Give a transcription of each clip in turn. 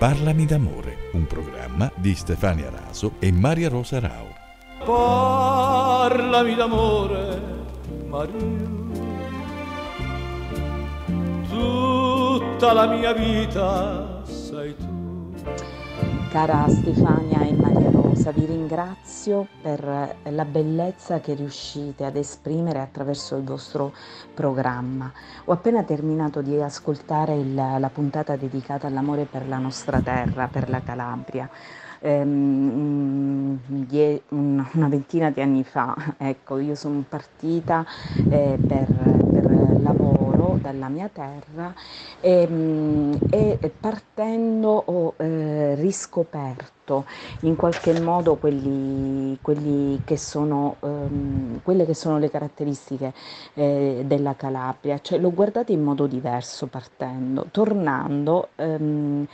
Parlami d'amore, un programma di Stefania Raso e Maria Rosa Rao. Parlami d'amore, Maria. Tutta la mia vita sei tu. Cara Stefania e Maria Rosa, vi ringrazio per la bellezza che riuscite ad esprimere attraverso il vostro programma. Ho appena terminato di ascoltare il, la puntata dedicata all'amore per la nostra terra, per la Calabria. Um, die, una ventina di anni fa, ecco, io sono partita eh, per, dalla mia terra e, e partendo ho eh, riscoperto in qualche modo quelli, quelli che sono, um, quelle che sono le caratteristiche eh, della Calabria, cioè l'ho guardata in modo diverso partendo, tornando. Um,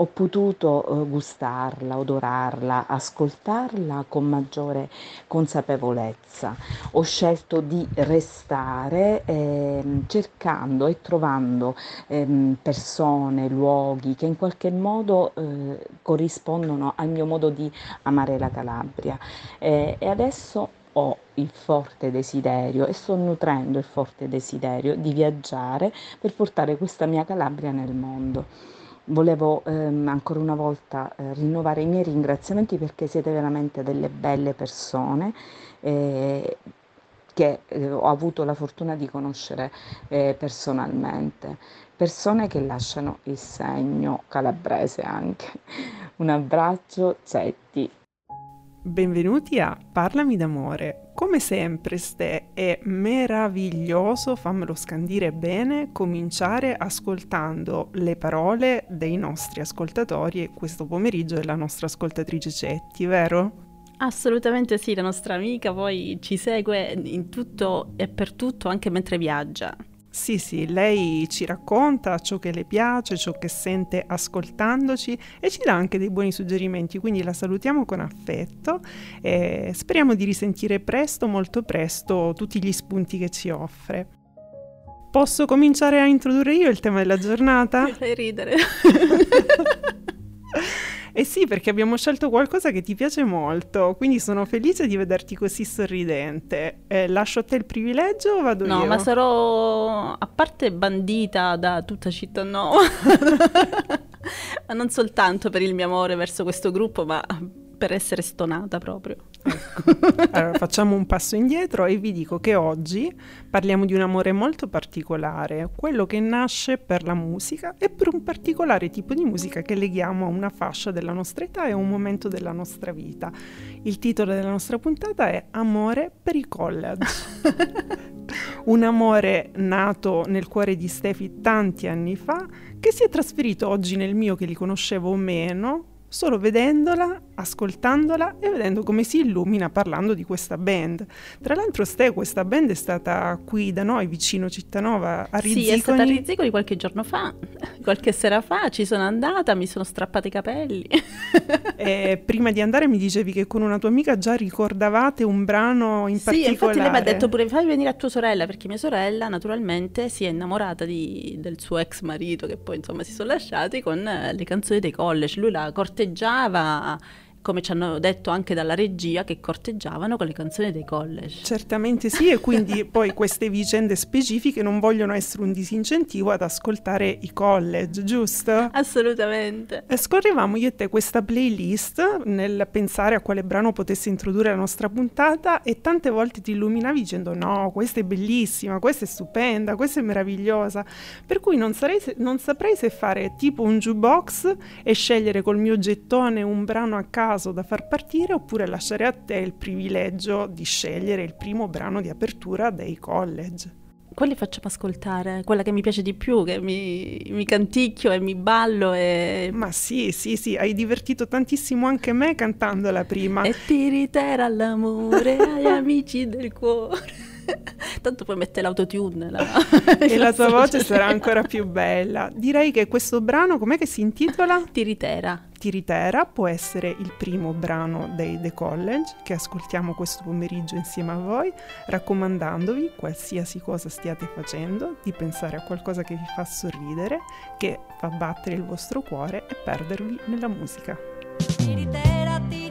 ho potuto eh, gustarla, odorarla, ascoltarla con maggiore consapevolezza. Ho scelto di restare eh, cercando e trovando eh, persone, luoghi che in qualche modo eh, corrispondono al mio modo di amare la Calabria. E adesso ho il forte desiderio e sto nutrendo il forte desiderio di viaggiare per portare questa mia Calabria nel mondo volevo ehm, ancora una volta eh, rinnovare i miei ringraziamenti perché siete veramente delle belle persone eh, che eh, ho avuto la fortuna di conoscere eh, personalmente, persone che lasciano il segno calabrese anche. Un abbraccio, Zetti. Benvenuti a Parlami d'amore. Come sempre, Ste, è meraviglioso, fammelo scandire bene, cominciare ascoltando le parole dei nostri ascoltatori e questo pomeriggio è la nostra ascoltatrice Cetti, vero? Assolutamente sì, la nostra amica poi ci segue in tutto e per tutto anche mentre viaggia. Sì, sì, lei ci racconta ciò che le piace, ciò che sente ascoltandoci e ci dà anche dei buoni suggerimenti, quindi la salutiamo con affetto e speriamo di risentire presto, molto presto, tutti gli spunti che ci offre. Posso cominciare a introdurre io il tema della giornata? Mi fai ridere. Eh sì, perché abbiamo scelto qualcosa che ti piace molto, quindi sono felice di vederti così sorridente. Eh, lascio a te il privilegio o vado no, io? No, ma sarò a parte bandita da tutta città nuova. ma non soltanto per il mio amore verso questo gruppo, ma per essere stonata proprio. Ecco. Allora, facciamo un passo indietro e vi dico che oggi parliamo di un amore molto particolare, quello che nasce per la musica e per un particolare tipo di musica che leghiamo a una fascia della nostra età e a un momento della nostra vita. Il titolo della nostra puntata è Amore per i college. un amore nato nel cuore di Stefi tanti anni fa, che si è trasferito oggi nel mio che li conoscevo meno, solo vedendola, ascoltandola e vedendo come si illumina parlando di questa band. Tra l'altro, Ste, questa band è stata qui da noi, vicino Cittanova, a Rizziconi. Sì, è stata a Rizziconi qualche giorno fa, qualche sera fa, ci sono andata, mi sono strappata i capelli. e prima di andare mi dicevi che con una tua amica già ricordavate un brano in sì, particolare. Sì, infatti lei mi ha detto pure fammi venire a tua sorella, perché mia sorella naturalmente si è innamorata di, del suo ex marito, che poi insomma si sono lasciati con le canzoni dei college. Lui la corte corteggiava come ci hanno detto anche dalla regia, che corteggiavano con le canzoni dei college. Certamente sì, e quindi poi queste vicende specifiche non vogliono essere un disincentivo ad ascoltare i college, giusto? Assolutamente. Scorrevamo io e te questa playlist nel pensare a quale brano potesse introdurre la nostra puntata e tante volte ti illuminavi dicendo no, questa è bellissima, questa è stupenda, questa è meravigliosa, per cui non, sarei, non saprei se fare tipo un jukebox e scegliere col mio gettone un brano a caso caso da far partire oppure lasciare a te il privilegio di scegliere il primo brano di apertura dei college. Quale facciamo ascoltare? Quella che mi piace di più, che mi, mi canticchio e mi ballo e... Ma sì, sì, sì, hai divertito tantissimo anche me cantandola prima. E ti ritera l'amore agli amici del cuore. Tanto poi mette l'autotune. La... e la tua voce sarà ancora più bella. Direi che questo brano, com'è che si intitola? Tiritera. Tiritera può essere il primo brano dei The College che ascoltiamo questo pomeriggio insieme a voi, raccomandandovi, qualsiasi cosa stiate facendo, di pensare a qualcosa che vi fa sorridere, che fa battere il vostro cuore e perdervi nella musica. Tiritera, tiritera,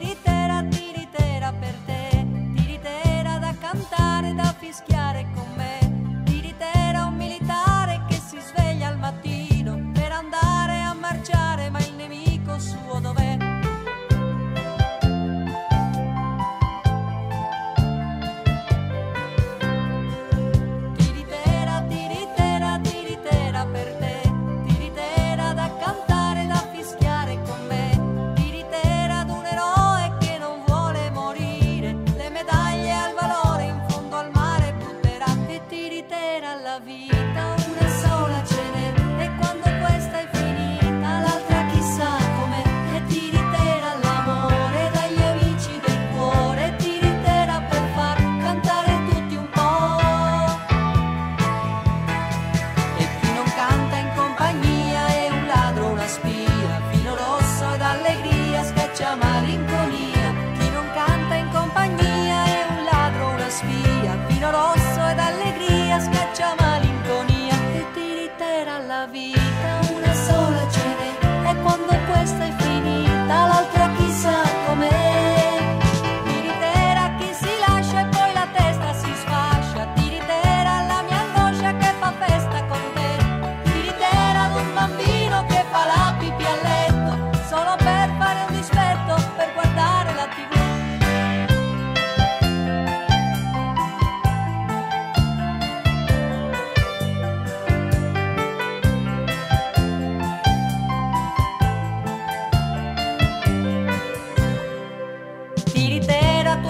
fischiare con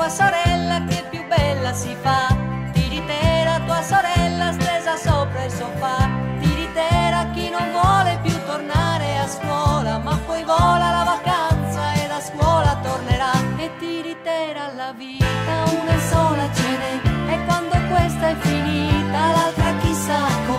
sorella che più bella si fa. Tiritera tua sorella stesa sopra il sofà. Tiritera chi non vuole più tornare a scuola Ma poi vola la vacanza e da scuola tornerà. E tiritera la vita una sola ce n'è. E quando questa è finita l'altra chissà com'è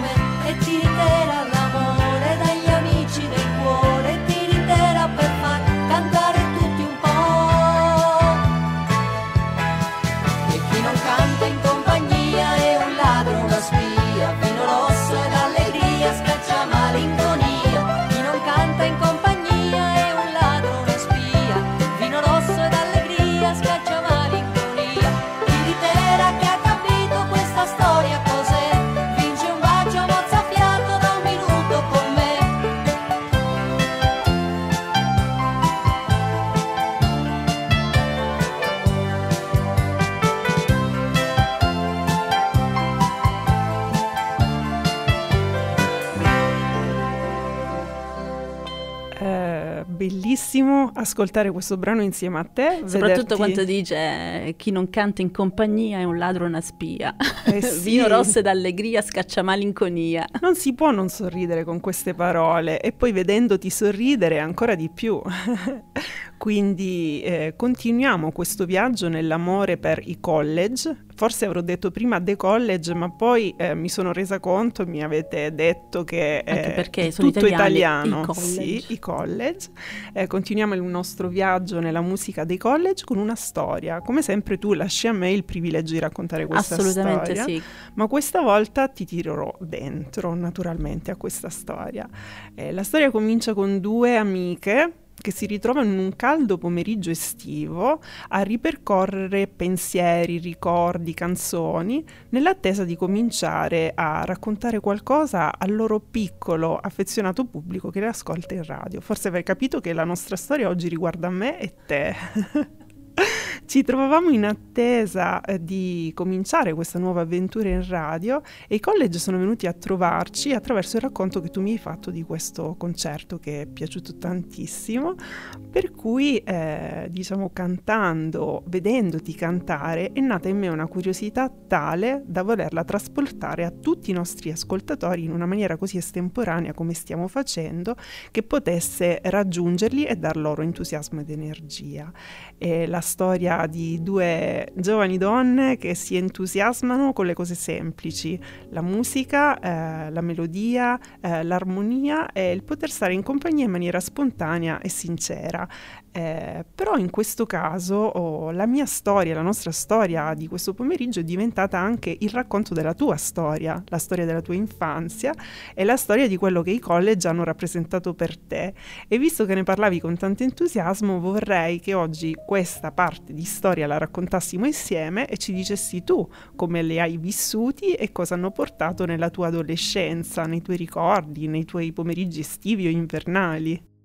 bellissimo ascoltare questo brano insieme a te. Soprattutto vederti- quando dice eh, chi non canta in compagnia è un ladro una spia. Eh sì. Vino rosso ed allegria scaccia malinconia. Non si può non sorridere con queste parole e poi vedendoti sorridere ancora di più. Quindi eh, continuiamo questo viaggio nell'amore per i college. Forse avrò detto prima The College, ma poi eh, mi sono resa conto, mi avete detto che eh, è tutto italiano. i college. Sì, i college. Eh, continuiamo il nostro viaggio nella musica dei college con una storia. Come sempre tu lasci a me il privilegio di raccontare questa Assolutamente storia. sì. Ma questa volta ti tirerò dentro naturalmente a questa storia. Eh, la storia comincia con due amiche che si ritrovano in un caldo pomeriggio estivo a ripercorrere pensieri, ricordi, canzoni, nell'attesa di cominciare a raccontare qualcosa al loro piccolo, affezionato pubblico che le ascolta in radio. Forse avrei capito che la nostra storia oggi riguarda me e te. Ci trovavamo in attesa eh, di cominciare questa nuova avventura in radio e i college sono venuti a trovarci attraverso il racconto che tu mi hai fatto di questo concerto che è piaciuto tantissimo, per cui eh, diciamo cantando, vedendoti cantare è nata in me una curiosità tale da volerla trasportare a tutti i nostri ascoltatori in una maniera così estemporanea come stiamo facendo che potesse raggiungerli e dar loro entusiasmo ed energia. E la storia di due giovani donne che si entusiasmano con le cose semplici, la musica, eh, la melodia, eh, l'armonia e il poter stare in compagnia in maniera spontanea e sincera. Eh, però in questo caso oh, la mia storia, la nostra storia di questo pomeriggio è diventata anche il racconto della tua storia, la storia della tua infanzia e la storia di quello che i college hanno rappresentato per te. E visto che ne parlavi con tanto entusiasmo, vorrei che oggi questa parte di storia la raccontassimo insieme e ci dicessi tu come le hai vissuti e cosa hanno portato nella tua adolescenza, nei tuoi ricordi, nei tuoi pomeriggi estivi o invernali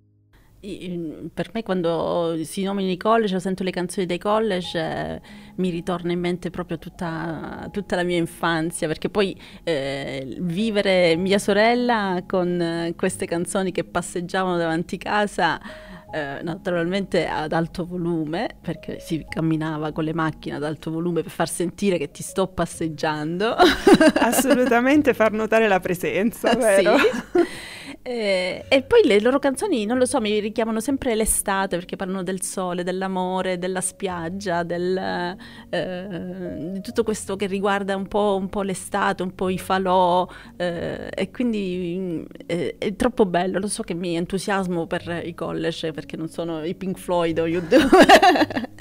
per me quando si nominano i college o sento le canzoni dei college eh, mi ritorna in mente proprio tutta, tutta la mia infanzia perché poi eh, vivere mia sorella con queste canzoni che passeggiavano davanti casa eh, naturalmente ad alto volume perché si camminava con le macchine ad alto volume per far sentire che ti sto passeggiando assolutamente far notare la presenza vero? sì eh, e poi le loro canzoni, non lo so, mi richiamano sempre l'estate perché parlano del sole, dell'amore, della spiaggia, del, eh, di tutto questo che riguarda un po', un po l'estate, un po' i falò eh, e quindi mm, è, è, troppo bello, lo so che mi entusiasmo per i college perché non sono i Pink Floyd o YouTube.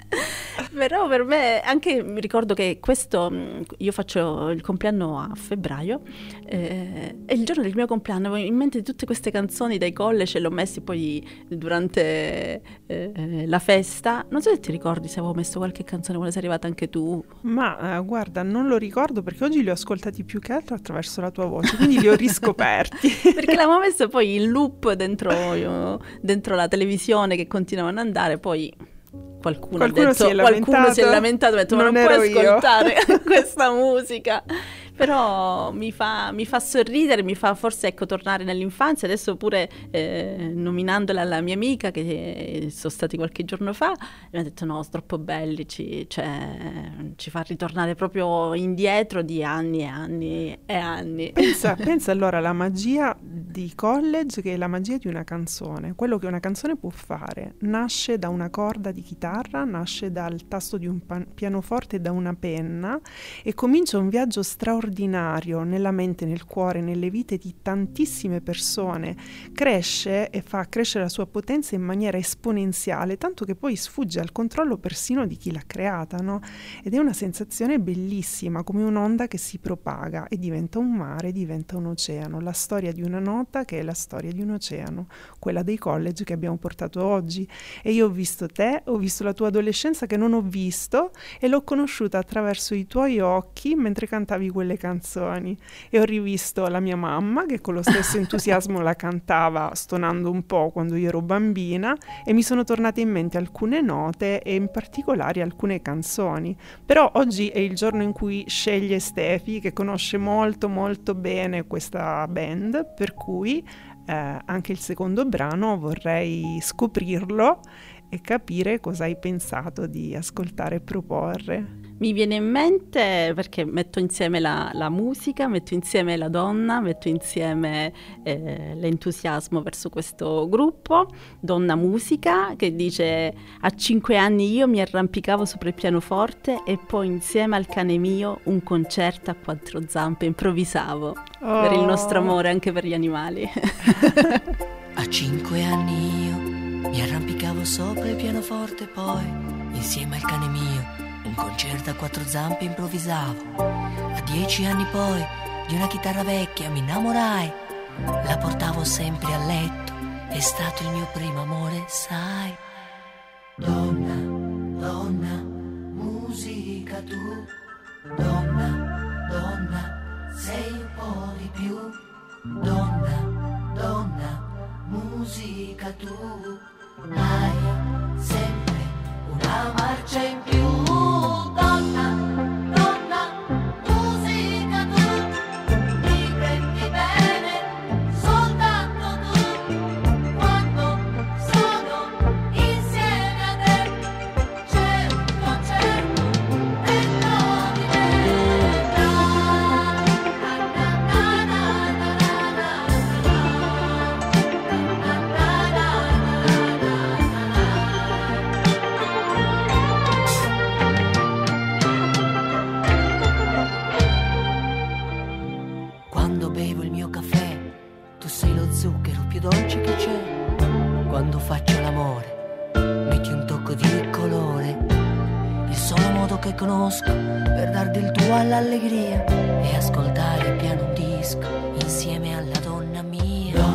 Però per me, anche mi ricordo che questo, mm, io faccio il compleanno a febbraio, eh, e il giorno del mio compleanno avevo in mente tutte queste canzoni dai college le ho messe poi durante eh, la festa. Non so se ti ricordi se avevo messo qualche canzone quando sei arrivata anche tu. Ma eh, guarda, non lo ricordo perché oggi li ho ascoltati più che altro attraverso la tua voce, quindi li ho riscoperti. perché l'avevo messo poi in loop dentro, io, dentro la televisione che continuavano ad andare, poi qualcuno, qualcuno, detto, si, è qualcuno si è lamentato, ha detto ma non, non puoi ascoltare questa musica però mi fa, mi fa, sorridere, mi fa forse ecco, tornare nell'infanzia, adesso pure eh, nominandola alla mia amica che sono stati qualche giorno fa, mi ha detto no, sono troppo belli, ci, cioè, ci, fa ritornare proprio indietro di anni e anni e anni. Pensa, pensa allora alla magia di college che è la magia di una canzone, quello che una canzone può fare, nasce da una corda di chitarra, nasce dal tasto di un pianoforte e da una penna e comincia un viaggio straordinario straordinario nella mente, nel cuore, nelle vite di tantissime persone, cresce e fa crescere la sua potenza in maniera esponenziale, tanto che poi sfugge al controllo persino di chi l'ha creata, no? Ed è una sensazione bellissima, come un'onda che si propaga e diventa un mare, diventa un oceano. La storia di una nota che è la storia di un oceano, quella dei college che abbiamo portato oggi. E io ho visto te, ho visto la tua adolescenza che non ho visto e l'ho conosciuta attraverso i tuoi occhi mentre cantavi quelle le canzoni e ho rivisto la mia mamma che con lo stesso entusiasmo la cantava stonando un po' quando io ero bambina e mi sono tornate in mente alcune note e in particolare alcune canzoni. Però oggi è il giorno in cui sceglie Stefi che conosce molto molto bene questa band per cui eh, anche il secondo brano vorrei scoprirlo e capire cosa hai pensato di ascoltare e proporre. Mi viene in mente perché metto insieme la, la musica, metto insieme la donna, metto insieme eh, l'entusiasmo verso questo gruppo, Donna Musica, che dice a cinque anni io mi arrampicavo sopra il pianoforte e poi insieme al cane mio un concerto a quattro zampe improvvisavo oh. per il nostro oh. amore anche per gli animali. a cinque anni io mi arrampicavo sopra il pianoforte poi insieme al cane mio un concerto a quattro zampe improvvisavo. A dieci anni poi di una chitarra vecchia mi innamorai. La portavo sempre a letto, è stato il mio primo amore, sai. Donna, donna, musica tu. Donna, donna, sei un po' di più. Donna, donna, musica tu. Hai sempre una marcia in più. Conosco per dar del tuo all'allegria e ascoltare piano un disco insieme alla donna mia.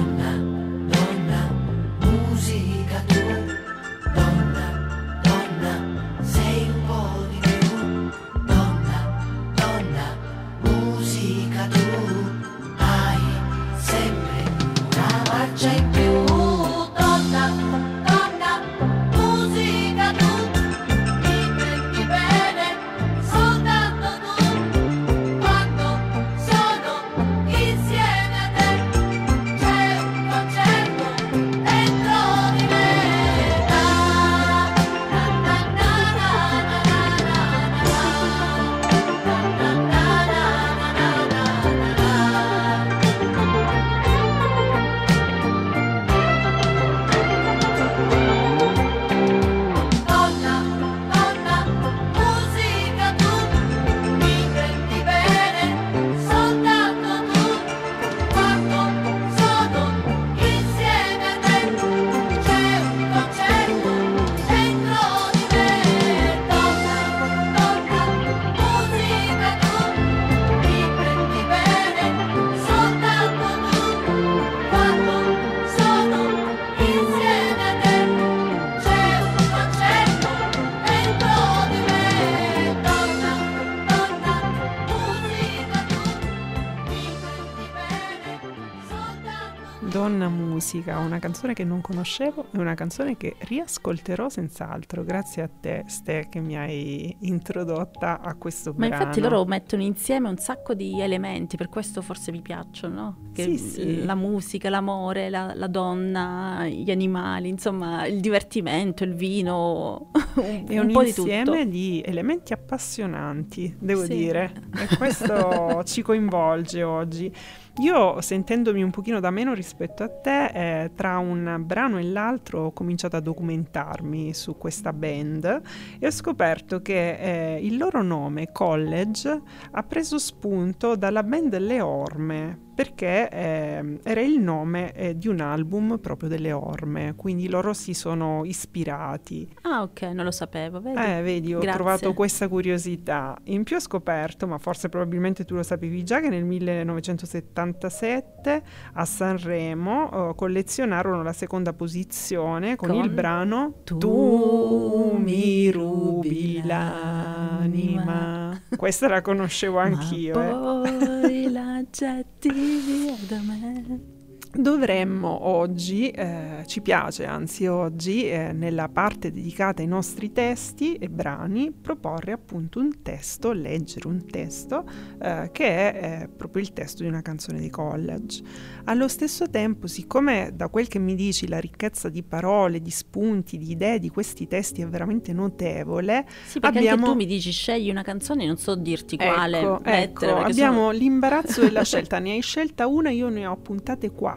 Musica, una canzone che non conoscevo e una canzone che riascolterò senz'altro. Grazie a te, Ste, che mi hai introdotta a questo Ma brano. infatti loro mettono insieme un sacco di elementi, per questo forse mi piacciono, no? Sì, sì. La musica, l'amore, la, la donna, gli animali, insomma, il divertimento, il vino, un, È un un, po' di tutto. insieme di elementi appassionanti, devo Sì. dire, e questo ci coinvolge oggi. Io, sentendomi un pochino da meno rispetto a te, eh, tra un brano e l'altro ho cominciato a documentarmi su questa band e ho scoperto che eh, il loro nome, College, ha preso spunto dalla band Le Orme, perché eh, era il nome eh, di un album proprio delle Orme, quindi loro si sono ispirati. Ah, ok, non lo sapevo, vedi? Eh, vedi, ho Grazie. trovato questa curiosità. In più ho scoperto, ma forse probabilmente tu lo sapevi già, che nel 1977 a Sanremo eh, collezionarono la seconda posizione con, Con il brano Tu mi rubi l'anima. Questa la conoscevo anch'io. eh. Ma poi la getti via da me. Dovremmo oggi, eh, ci piace anzi oggi, eh, nella parte dedicata ai nostri testi e brani, proporre appunto un testo, leggere un testo eh, che è eh, proprio il testo di una canzone di college. Allo stesso tempo, siccome da quel che mi dici la ricchezza di parole, di spunti, di idee di questi testi è veramente notevole, Sì, perché Abbiamo- tu mi dici scegli una canzone, non so dirti quale Ecco, mettere. ecco, abbiamo sono- l'imbarazzo della scelta, ne hai scelta una, io ne ho puntate quattro,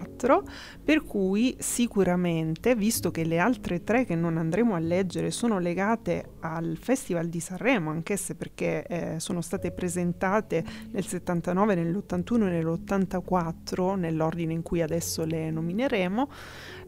per cui sicuramente, visto che le altre tre che non andremo a leggere sono legate al Festival di Sanremo, anch'esse perché eh, sono state presentate nel 79, nell'81 e nell'84, nell'ordine in cui adesso le nomineremo,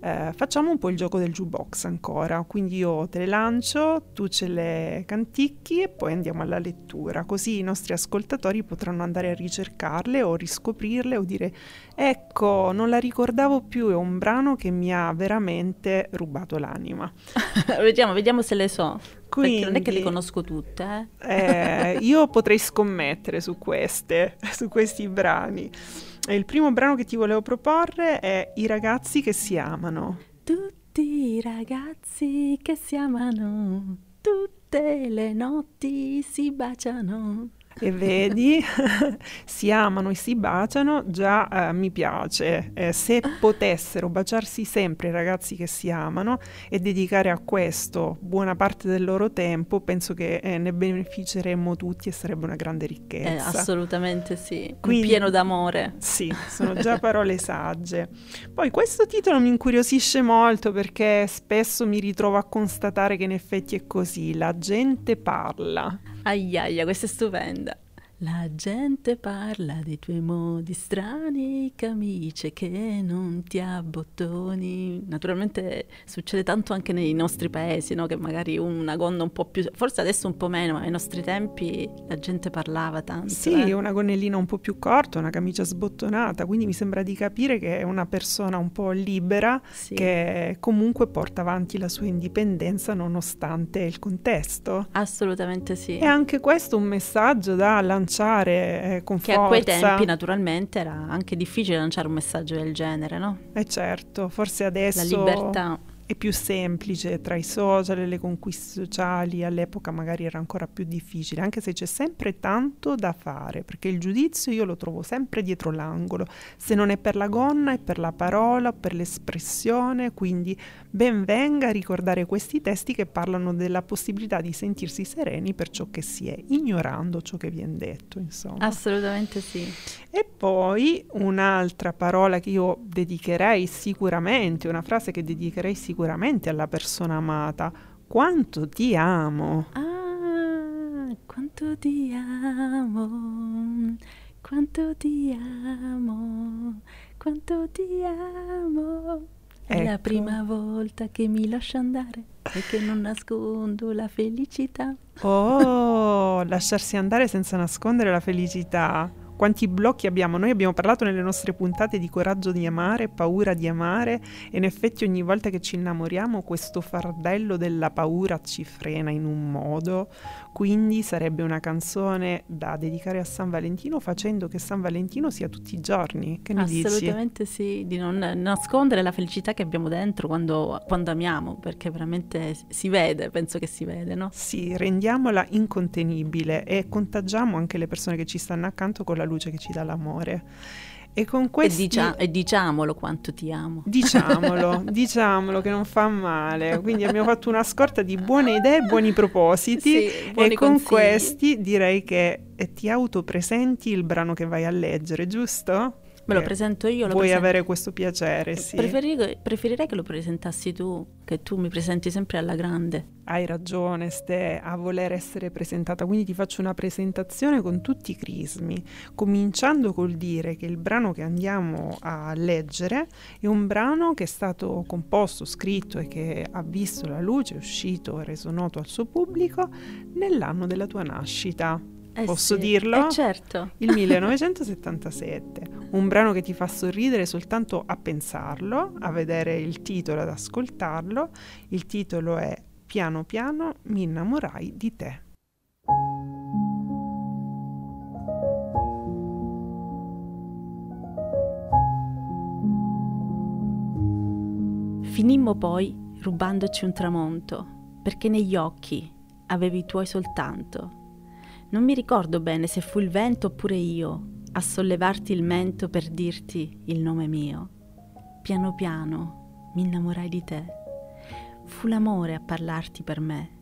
eh, facciamo un po' il gioco del jukebox ancora, quindi io te le lancio, tu ce le canticchi e poi andiamo alla lettura, così i nostri ascoltatori potranno andare a ricercarle o riscoprirle o dire ecco, non la ricordavo più, è un brano che mi ha veramente rubato l'anima. vediamo, vediamo se le so. Quindi, Perché non è che le conosco tutte, eh. eh, io potrei scommettere su queste, su questi brani. E il primo brano che ti volevo proporre è I ragazzi che si amano. Tutti i ragazzi che si amano, tutte le notti si baciano. E vedi, si amano e si baciano, già eh, mi piace. Eh, se potessero baciarsi sempre i ragazzi che si amano e dedicare a questo buona parte del loro tempo, penso che eh, ne beneficeremmo tutti e sarebbe una grande Eh, ricchezza. assolutamente sì, Quindi- pieno d'amore. Sì, sono già parole sagge. Poi questo titolo mi incuriosisce molto perché spesso mi ritrovo a constatare che in effetti è così, la gente parla. Aiaia, questa è stupenda. La gente parla dei tuoi modi strani, camicie che non ti abbottoni. Naturalmente succede tanto anche nei nostri paesi, no? che magari una gonna un po' più, forse adesso un po' meno, ma ai nostri tempi la gente parlava tanto. Sì, eh? una gonnellina un po' più corta, una camicia sbottonata, quindi mi sembra di capire che è una persona un po' libera Sì. che comunque porta avanti la sua indipendenza nonostante il contesto. Assolutamente sì. E anche questo un messaggio da lanciare eh, con Che forza. a quei tempi naturalmente era anche difficile lanciare un messaggio del genere, no? Eh certo, forse adesso La libertà. È più semplice tra i social e le conquiste sociali, all'epoca magari era ancora più difficile, anche se c'è sempre tanto da fare, perché il giudizio io lo trovo sempre dietro l'angolo, se non è per la gonna è per la parola, per l'espressione, quindi ben venga ricordare questi testi che parlano della possibilità di sentirsi sereni per ciò che si è, ignorando ciò che viene detto, insomma. Assolutamente sì. E poi un'altra parola che io dedicherei sicuramente, una frase che dedicherei sicuramente alla persona amata. Quanto ti amo. Ah, quanto ti amo, quanto ti amo, quanto ti amo. È la Ecco. prima volta che mi lascio andare e che non nascondo la felicità. Oh, lasciarsi andare senza nascondere la felicità. Quanti blocchi abbiamo? Noi abbiamo parlato nelle nostre puntate di coraggio di amare, paura di amare e in effetti ogni volta che ci innamoriamo questo fardello della paura ci frena in un modo. Quindi sarebbe una canzone da dedicare a San Valentino facendo che San Valentino sia tutti i giorni. Che ne dici? Assolutamente sì, di non nascondere la felicità che abbiamo dentro quando, quando amiamo, perché veramente si vede, penso che si vede, no? Sì, rendiamola incontenibile e contagiamo anche le persone che ci stanno accanto con la luce che ci dà l'amore. E con E, questi... dicia- e diciamolo quanto ti amo. Diciamolo, diciamolo che non fa male. Quindi abbiamo fatto una scorta di buone idee, buoni propositi Sì, buoni e con consigli. questi direi che ti autopresenti il brano che vai a leggere, giusto? Me lo Eh, presento io, lo Vuoi presento- avere questo piacere, sì. Preferi- preferirei che lo presentassi tu, che tu mi presenti sempre alla grande. Hai ragione, Ste, a voler essere presentata, quindi ti faccio una presentazione con tutti i crismi, cominciando col dire che il brano che andiamo a leggere è un brano che è stato composto, scritto e che ha visto la luce, è uscito e reso noto al suo pubblico nell'anno della tua nascita, Eh Posso sì, dirlo? Eh certo. il 1977. Un brano che ti fa sorridere soltanto a pensarlo, a vedere il titolo, ad ascoltarlo. Il titolo è Piano piano mi innamorai di te. Finimmo poi rubandoci un tramonto, perché negli occhi avevi i tuoi soltanto. Non mi ricordo bene se fu il vento oppure io a sollevarti il mento per dirti il nome mio. Piano piano mi innamorai di te. Fu l'amore a parlarti per me.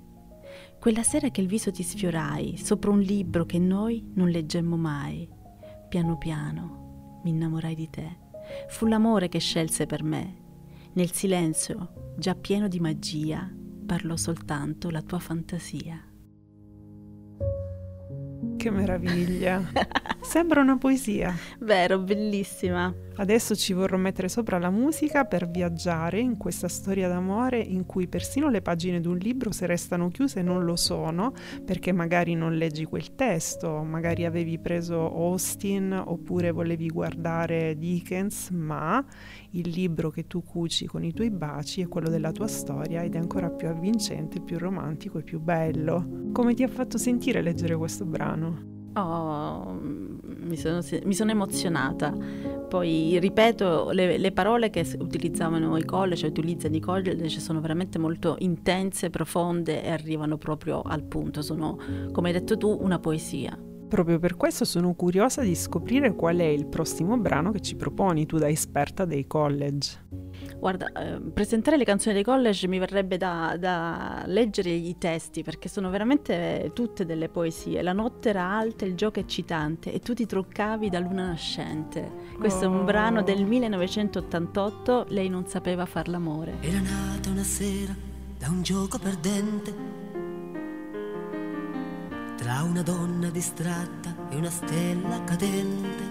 Quella sera che il viso ti sfiorai sopra un libro che noi non leggemmo mai. Piano piano mi innamorai di te. Fu l'amore che scelse per me. Nel silenzio, già pieno di magia, parlò soltanto la tua fantasia. Che meraviglia! Sembra una poesia. Vero, bellissima. Adesso ci vorrò mettere sopra la musica per viaggiare in questa storia d'amore in cui persino le pagine di un libro se restano chiuse non lo sono perché magari non leggi quel testo, magari avevi preso Austin oppure volevi guardare Dickens, ma il libro che tu cuci con i tuoi baci è quello della tua storia ed è ancora più avvincente, più romantico e più bello. Come ti ha fatto sentire leggere questo brano? Oh, mi sono, mi sono emozionata. Poi ripeto, le, le parole che utilizzavano i college, utilizzano i college, sono veramente molto intense, profonde e arrivano proprio al punto. Sono, come hai detto tu, una poesia. Proprio per questo sono curiosa di scoprire qual è il prossimo brano che ci proponi tu da esperta dei college. Guarda, eh, presentare le canzoni dei college mi verrebbe da, da leggere i testi perché sono veramente tutte delle poesie. La notte era alta, il gioco eccitante e tu ti truccavi da luna nascente. Questo è Oh. un brano del 1988, lei non sapeva far l'amore. Era nata una sera da un gioco perdente. tra una donna distratta e una stella cadente.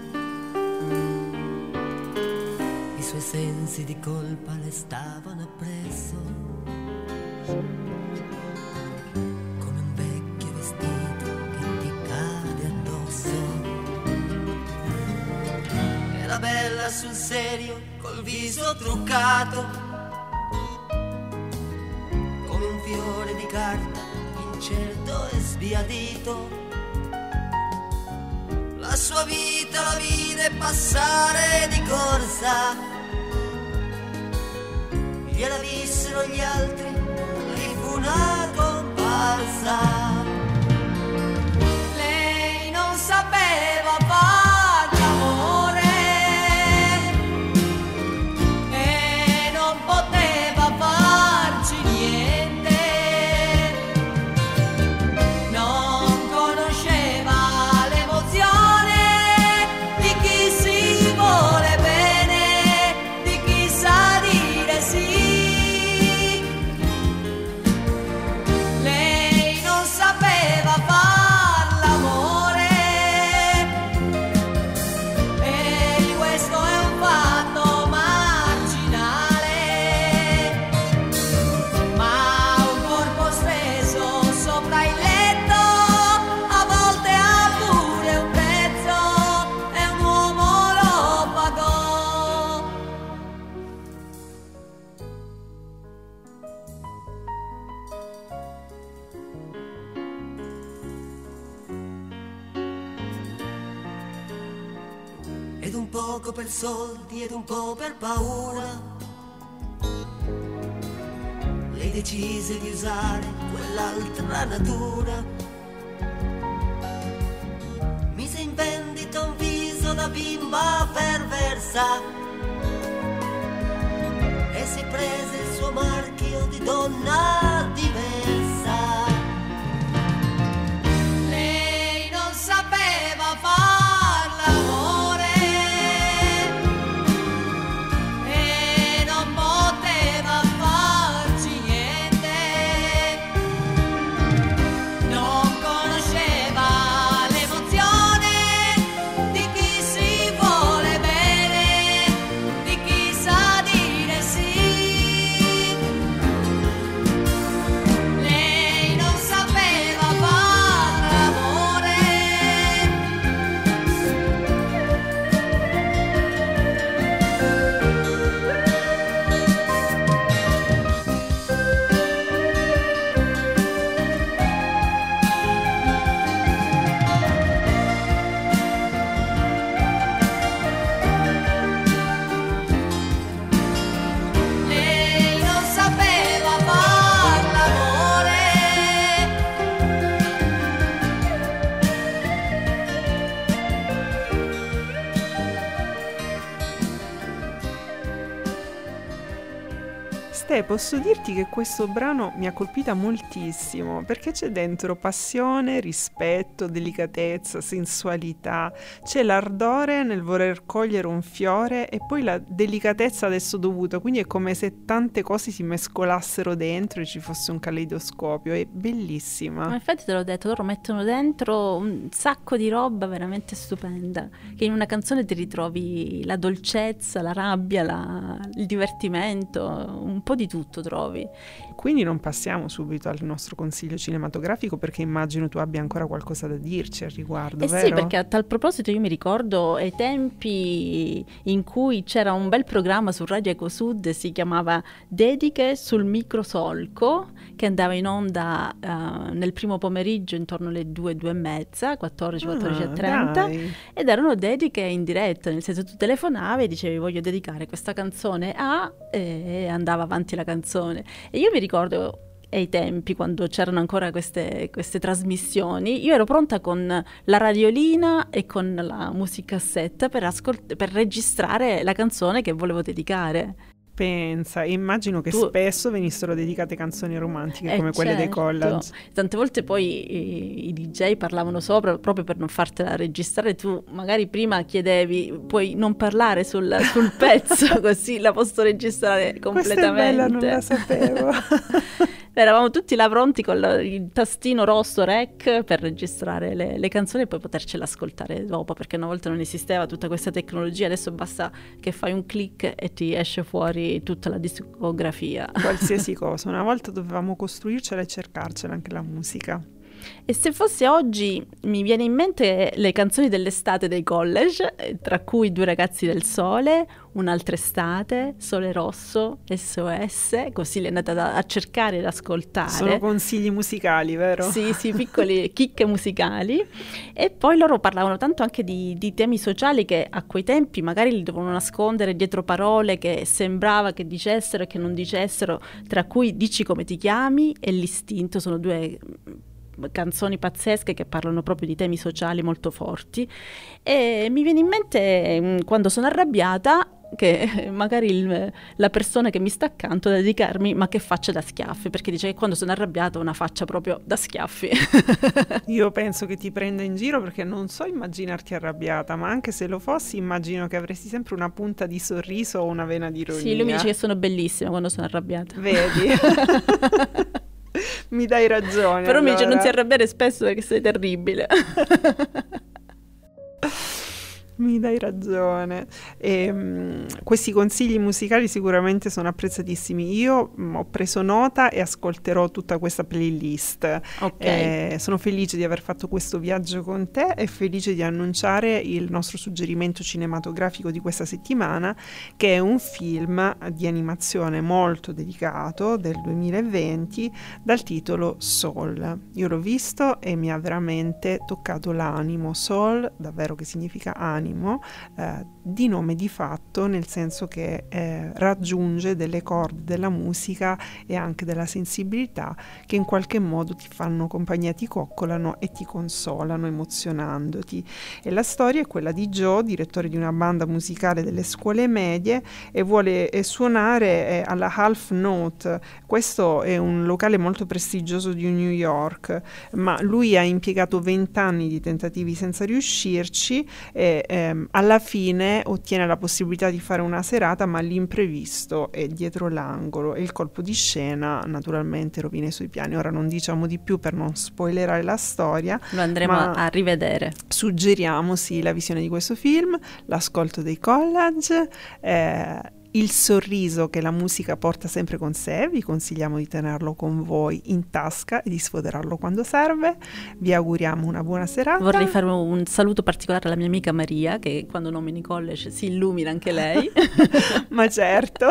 Suoi sensi di colpa le stavano appresso. Come un vecchio vestito che ti cade addosso. Era bella sul serio, col viso truccato. Come un fiore di carta, incerto e sbiadito. La sua vita la vide passare di corsa. Gliela vissero gli altri, lei fu una comparsa. Poco per soldi ed un po' per paura. Lei decise di usare quell'altra natura. Mise in vendita un viso da bimba perversa. E si prese il suo marchio di donna posso dirti che questo brano mi ha colpita moltissimo perché c'è dentro passione, rispetto, delicatezza, sensualità, c'è l'ardore nel voler cogliere un fiore e poi la delicatezza adesso dovuta, quindi è come se tante cose si mescolassero dentro e ci fosse un caleidoscopio, è Ma bellissima. infatti te l'ho detto, loro mettono dentro un sacco di roba veramente stupenda, che in una canzone ti ritrovi la dolcezza, la rabbia, la- il divertimento, un po' di tutto trovi. Quindi non passiamo subito al nostro consiglio cinematografico perché immagino tu abbia ancora qualcosa da dirci al riguardo, Eh vero? sì, perché a tal proposito io mi ricordo ai tempi in cui c'era un bel programma su Radio Ecosud, si chiamava Dediche sul microsolco, che andava in onda eh, nel primo pomeriggio intorno alle 2, 2 e mezza, 14, 14 e Ah, 30. dai. Ed erano dediche in diretta, nel senso tu telefonavi e dicevi voglio dedicare questa canzone a e andava avanti la canzone. E io mi ricordo ai tempi, quando c'erano ancora queste, queste trasmissioni, io ero pronta con la radiolina e con la musicassetta per, ascolt- per registrare la canzone che volevo dedicare. Pensa, immagino che Tu- spesso venissero dedicate canzoni romantiche Eh, come quelle dei certo. college. Tante volte poi i, i DJ parlavano sopra proprio per non fartela registrare. Tu magari prima chiedevi, puoi non parlare sul, sul pezzo, così la posso registrare Questa è completamente. bella, non la sapevo. Eravamo tutti là pronti con il tastino rosso rec per registrare le, le canzoni e poi potercele ascoltare dopo, perché una volta non esisteva tutta questa tecnologia, adesso basta che fai un click e ti esce fuori tutta la discografia. Qualsiasi cosa. Una volta dovevamo costruircela e cercarcela anche la musica. E se fosse oggi mi viene in mente le canzoni dell'estate dei college, eh, tra cui Due ragazzi del sole, Un'altra estate, Sole rosso, SOS, così li andate a, a cercare ed ascoltare. Sono consigli musicali, vero? Sì, sì, piccole chicche musicali. E poi loro parlavano tanto anche di, di temi sociali che a quei tempi magari li dovevano nascondere dietro parole che sembrava che dicessero e che non dicessero, tra cui Dici come ti chiami e L'istinto, sono due canzoni pazzesche che parlano proprio di temi sociali molto forti e mi viene in mente mm, quando sono arrabbiata che magari il- la persona che mi sta accanto da dedicarmi ma che faccia da schiaffi perché dice che quando sono arrabbiata ho una faccia proprio da schiaffi Io penso che ti prenda in giro perché non so immaginarti arrabbiata, ma anche se lo fossi immagino che avresti sempre una punta di sorriso o una vena di ironia. sì lui mi dice che sono bellissima quando sono arrabbiata Vedi? Mi dai ragione. però mi dice non allora. si arrabbiare spesso perché sei terribile Mi dai ragione. Ehm, questi consigli musicali sicuramente sono apprezzatissimi. Io mm, ho preso nota e ascolterò tutta questa playlist. ok Eh, sono felice di aver fatto questo viaggio con te e felice di annunciare il nostro suggerimento cinematografico di questa settimana, che è un film di animazione molto delicato del 2020 dal titolo Soul. Io l'ho visto e mi ha veramente toccato l'animo. Soul, davvero che significa animo, eh, di nome di fatto, nel senso che eh, raggiunge delle corde della musica e anche della sensibilità che in qualche modo ti fanno compagnia, ti coccolano e ti consolano emozionandoti. E la storia è quella di Joe, direttore di una banda musicale delle scuole medie e vuole eh, suonare eh, alla Half Note. Questo è un locale molto prestigioso di New York, ma lui ha impiegato 20 anni di tentativi senza riuscirci e ehm, alla fine ottiene la possibilità di fare una serata, ma l'imprevisto è dietro l'angolo e il colpo di scena naturalmente rovina i suoi piani. Ora non diciamo di più per non spoilerare la storia, lo andremo a rivedere suggeriamo sì la visione di questo film, l'ascolto dei collage, eh, il sorriso che la musica porta sempre con sé, vi consigliamo di tenerlo con voi in tasca e di sfoderarlo quando serve. Vi auguriamo una buona serata. vorrei fare un saluto particolare alla mia amica Maria che quando nomini college si illumina anche lei Ma certo,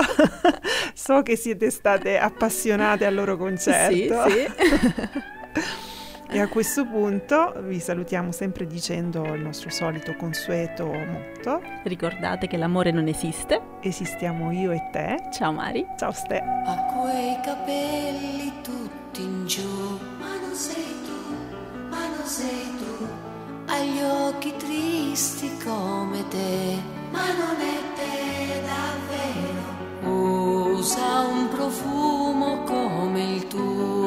so che siete state appassionate al loro concerto. sì, sì. E a questo punto vi salutiamo sempre dicendo il nostro solito consueto motto: ricordate che l'amore non esiste esistiamo io e te. ciao Mari Ciao Ste. Ha quei capelli tutti in giù, ma non sei tu, ma non sei tu. Ha gli occhi tristi come te, ma non è te davvero. Usa un profumo come il tuo,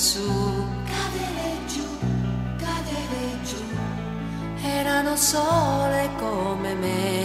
su cadereggio, cadereggio, erano sole come me.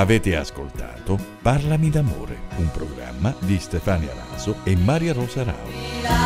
Avete ascoltato Parlami d'amore, un programma di Stefania Raso e Maria Rosa Rao.